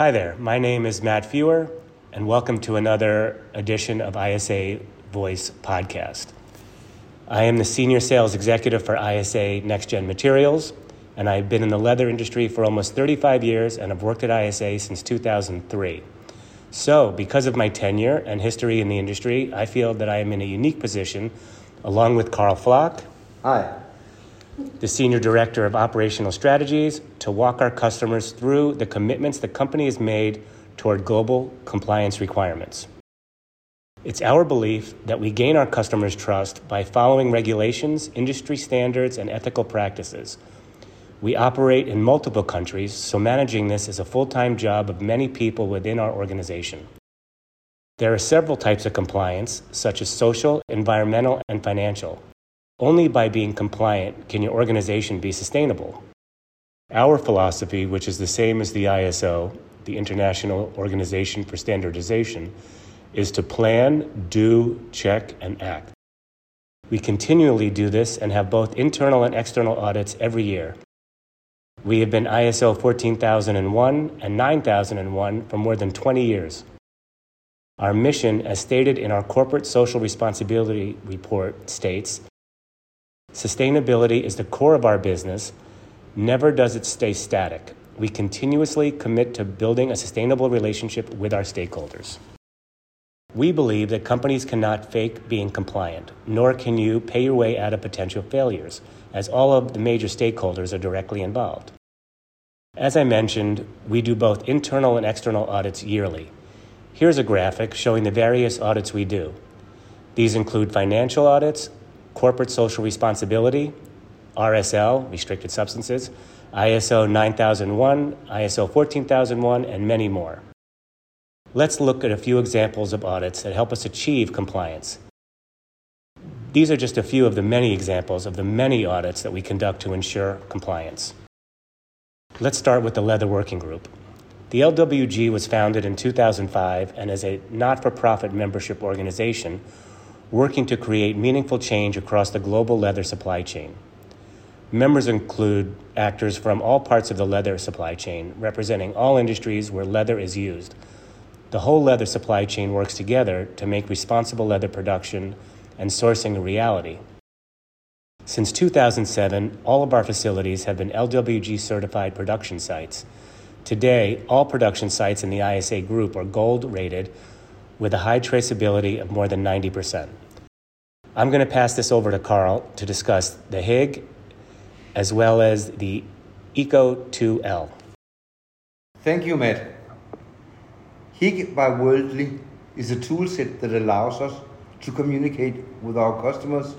Hi there, my name is Matt Feuer, and welcome to another edition of ISA Voice Podcast. I am the Senior Sales Executive for ISA Next Gen Materials, and I've been in the leather industry for almost 35 years and have worked at ISA since 2003. So, because of my tenure and history in the industry, I feel that I am in a unique position, along with Carl Flach. Hi. The Senior Director of Operational Strategies, to walk our customers through the commitments the company has made toward global compliance requirements. It's our belief that we gain our customers' trust by following regulations, industry standards, and ethical practices we operate in multiple countries, so managing this is a full time job of many people within our organization. There are several types of compliance, such as social, environmental, and financial. Only by being compliant can your organization be sustainable. Our philosophy, which is the same as the ISO, the International Organization for Standardization, is to plan, do, check, and act. We continually do this and have both internal and external audits every year. We have been ISO 14001 and 9001 for more than 20 years. Our mission, as stated in our Corporate Social Responsibility Report, states Sustainability is the core of our business. Never does it stay static. We continuously commit to building a sustainable relationship with our stakeholders. We believe that companies cannot fake being compliant, nor can you pay your way out of potential failures as all of the major stakeholders are directly involved. As I mentioned, we do both internal and external audits yearly. Here's a graphic showing the various audits we do. These include financial audits, corporate social responsibility, RSL, restricted substances, ISO 9001, ISO 14001, and many more. Let's look at a few examples of audits that help us achieve compliance. These are just a few of the many examples of the many audits that we conduct to ensure compliance. Let's start with the Leather Working Group. The LWG was founded in 2005 and is a not for profit membership organization working to create meaningful change across the global leather supply chain. Members include actors from all parts of the leather supply chain, representing all industries where leather is used. The whole leather supply chain works together to make responsible leather production and sourcing a reality. Since 2007, all of our facilities have been LWG certified production sites. Today, all production sites in the ISA group are gold rated with a high traceability of more than 90%. I'm going to pass this over to Carl to discuss the Higg as well as the ECO 2L. Thank you, Matt. Higg by Worldly is a toolset that allows us to communicate with our customers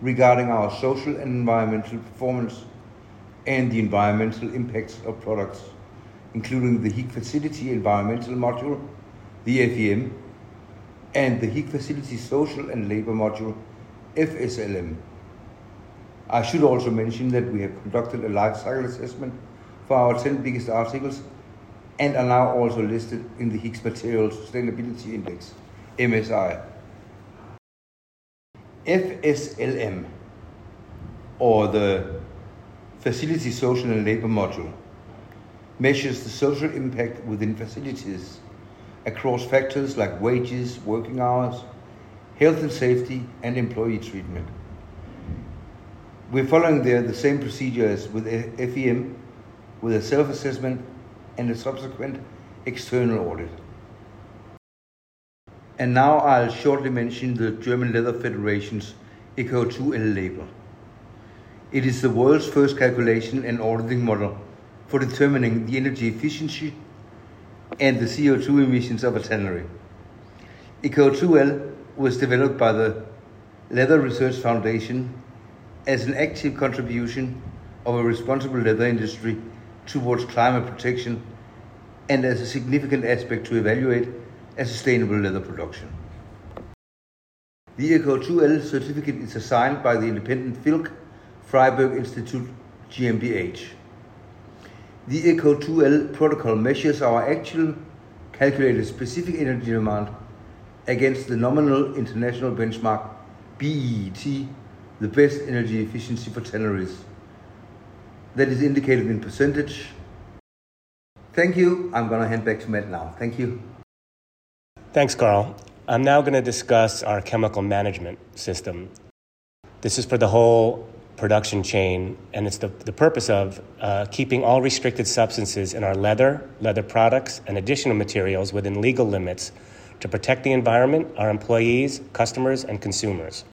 regarding our social and environmental performance and the environmental impacts of products, including the Higg Facility Environmental Module, the FEM, and the Higg Facility Social and Labor Module, FSLM. I should also mention that we have conducted a life cycle assessment for our 10 biggest articles and are now also listed in the Higgs Materials Sustainability Index, MSI. FSLM, or the Facility Social and Labor Module, measures the social impact within facilities across factors like wages, working hours, health and safety, and employee treatment. We're following there the same procedure as with FEM, with a self assessment and a subsequent external audit. And now I'll shortly mention the German Leather Federation's ECO2L label. It is the world's first calculation and auditing model for determining the energy efficiency and the CO2 emissions of a tannery. ECO2L was developed by the Leather Research Foundation as an active contribution of a responsible leather industry towards climate protection and as a significant aspect to evaluate a sustainable leather production. The ECO2L certificate is assigned by the independent Filk Freiberg Institute GmbH. The ECO2L protocol measures our actual calculated specific energy demand against the nominal international benchmark BET, the best energy efficiency for tanneries, that is indicated in percentage Thank you. I'm going to hand back to Matt now. Thank you. Thanks, Carl. I'm now going to discuss our chemical management system. This is for the whole production chain, and it's the, the purpose of uh, keeping all restricted substances in our leather, leather products, and additional materials within legal limits to protect the environment, our employees, customers, and consumers.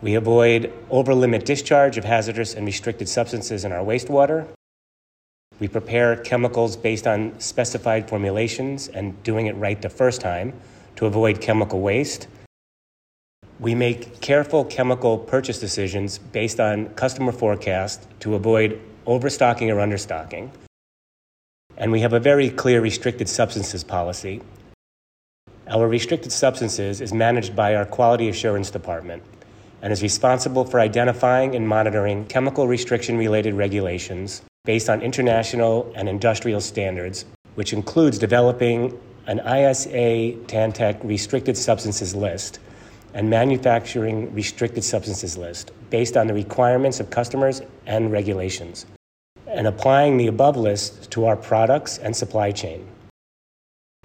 We avoid over limit discharge of hazardous and restricted substances in our wastewater. We prepare chemicals based on specified formulations and doing it right the first time to avoid chemical waste we make careful chemical purchase decisions based on customer forecast to avoid overstocking or understocking. And we have a very clear restricted substances policy. Our restricted substances is managed by our quality assurance department and is responsible for identifying and monitoring chemical restriction related regulations based on international and industrial standards, which includes developing an ISA TANTEC restricted substances list and manufacturing restricted substances list based on the requirements of customers and regulations, and applying the above list to our products and supply chain.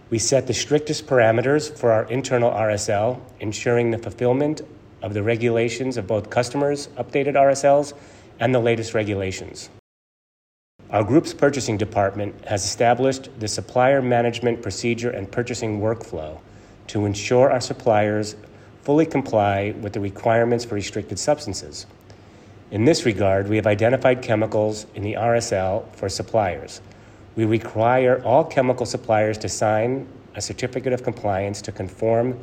We set the strictest parameters for our internal RSL, ensuring the fulfillment of the regulations of both customers' updated RSLs and the latest regulations. Our group's purchasing department has established the supplier management procedure and purchasing workflow to ensure our suppliers fully comply with the requirements for restricted substances. In this regard, we have identified chemicals in the RSL for suppliers. We require all chemical suppliers to sign a certificate of compliance to conform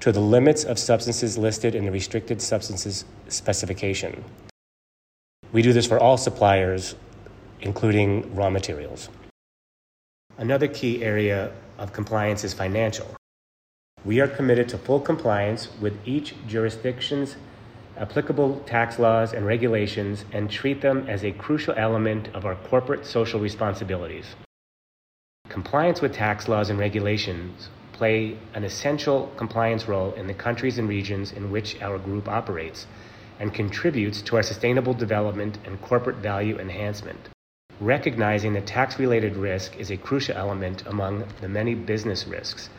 to the limits of substances listed in the restricted substances specification. We do this for all suppliers, including raw materials. Another key area of compliance is financial. We are committed to full compliance with each jurisdiction's applicable tax laws and regulations and treat them as a crucial element of our corporate social responsibilities. Compliance with tax laws and regulations play an essential compliance role in the countries and regions in which our group operates and contributes to our sustainable development and corporate value enhancement. Recognizing that tax related risk is a crucial element among the many business risks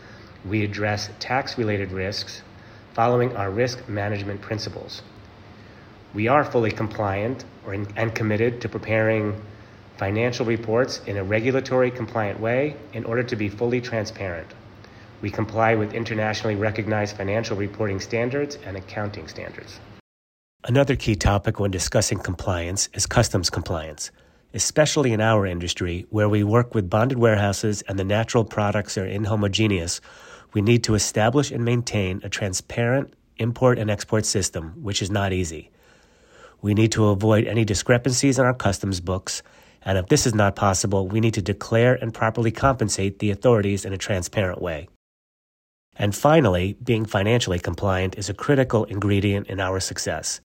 we address tax related risks following our risk management principles. We are fully compliant in, and committed to preparing financial reports in a regulatory compliant way in order to be fully transparent. We comply with internationally recognized financial reporting standards and accounting standards. Another key topic when discussing compliance is customs compliance especially in our industry where we work with bonded warehouses and the natural products are inhomogeneous, we need to establish and maintain a transparent import and export system, which is not easy. We need to avoid any discrepancies in our customs books, and if this is not possible, we need to declare and properly compensate the authorities in a transparent way. And finally, being financially compliant is a critical ingredient in our success.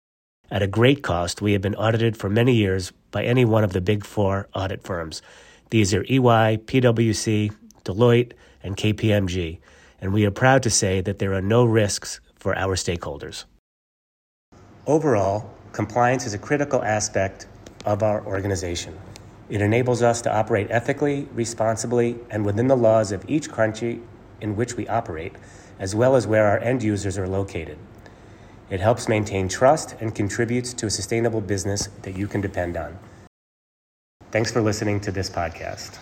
At a great cost, we have been audited for many years by any one of the big four audit firms. These are EY, PwC, Deloitte, and KPMG, and we are proud to say that there are no risks for our stakeholders. Overall, compliance is a critical aspect of our organization. It enables us to operate ethically, responsibly, and within the laws of each country in which we operate, as well as where our end users are located. It helps maintain trust and contributes to a sustainable business that you can depend on. Thanks for listening to this podcast.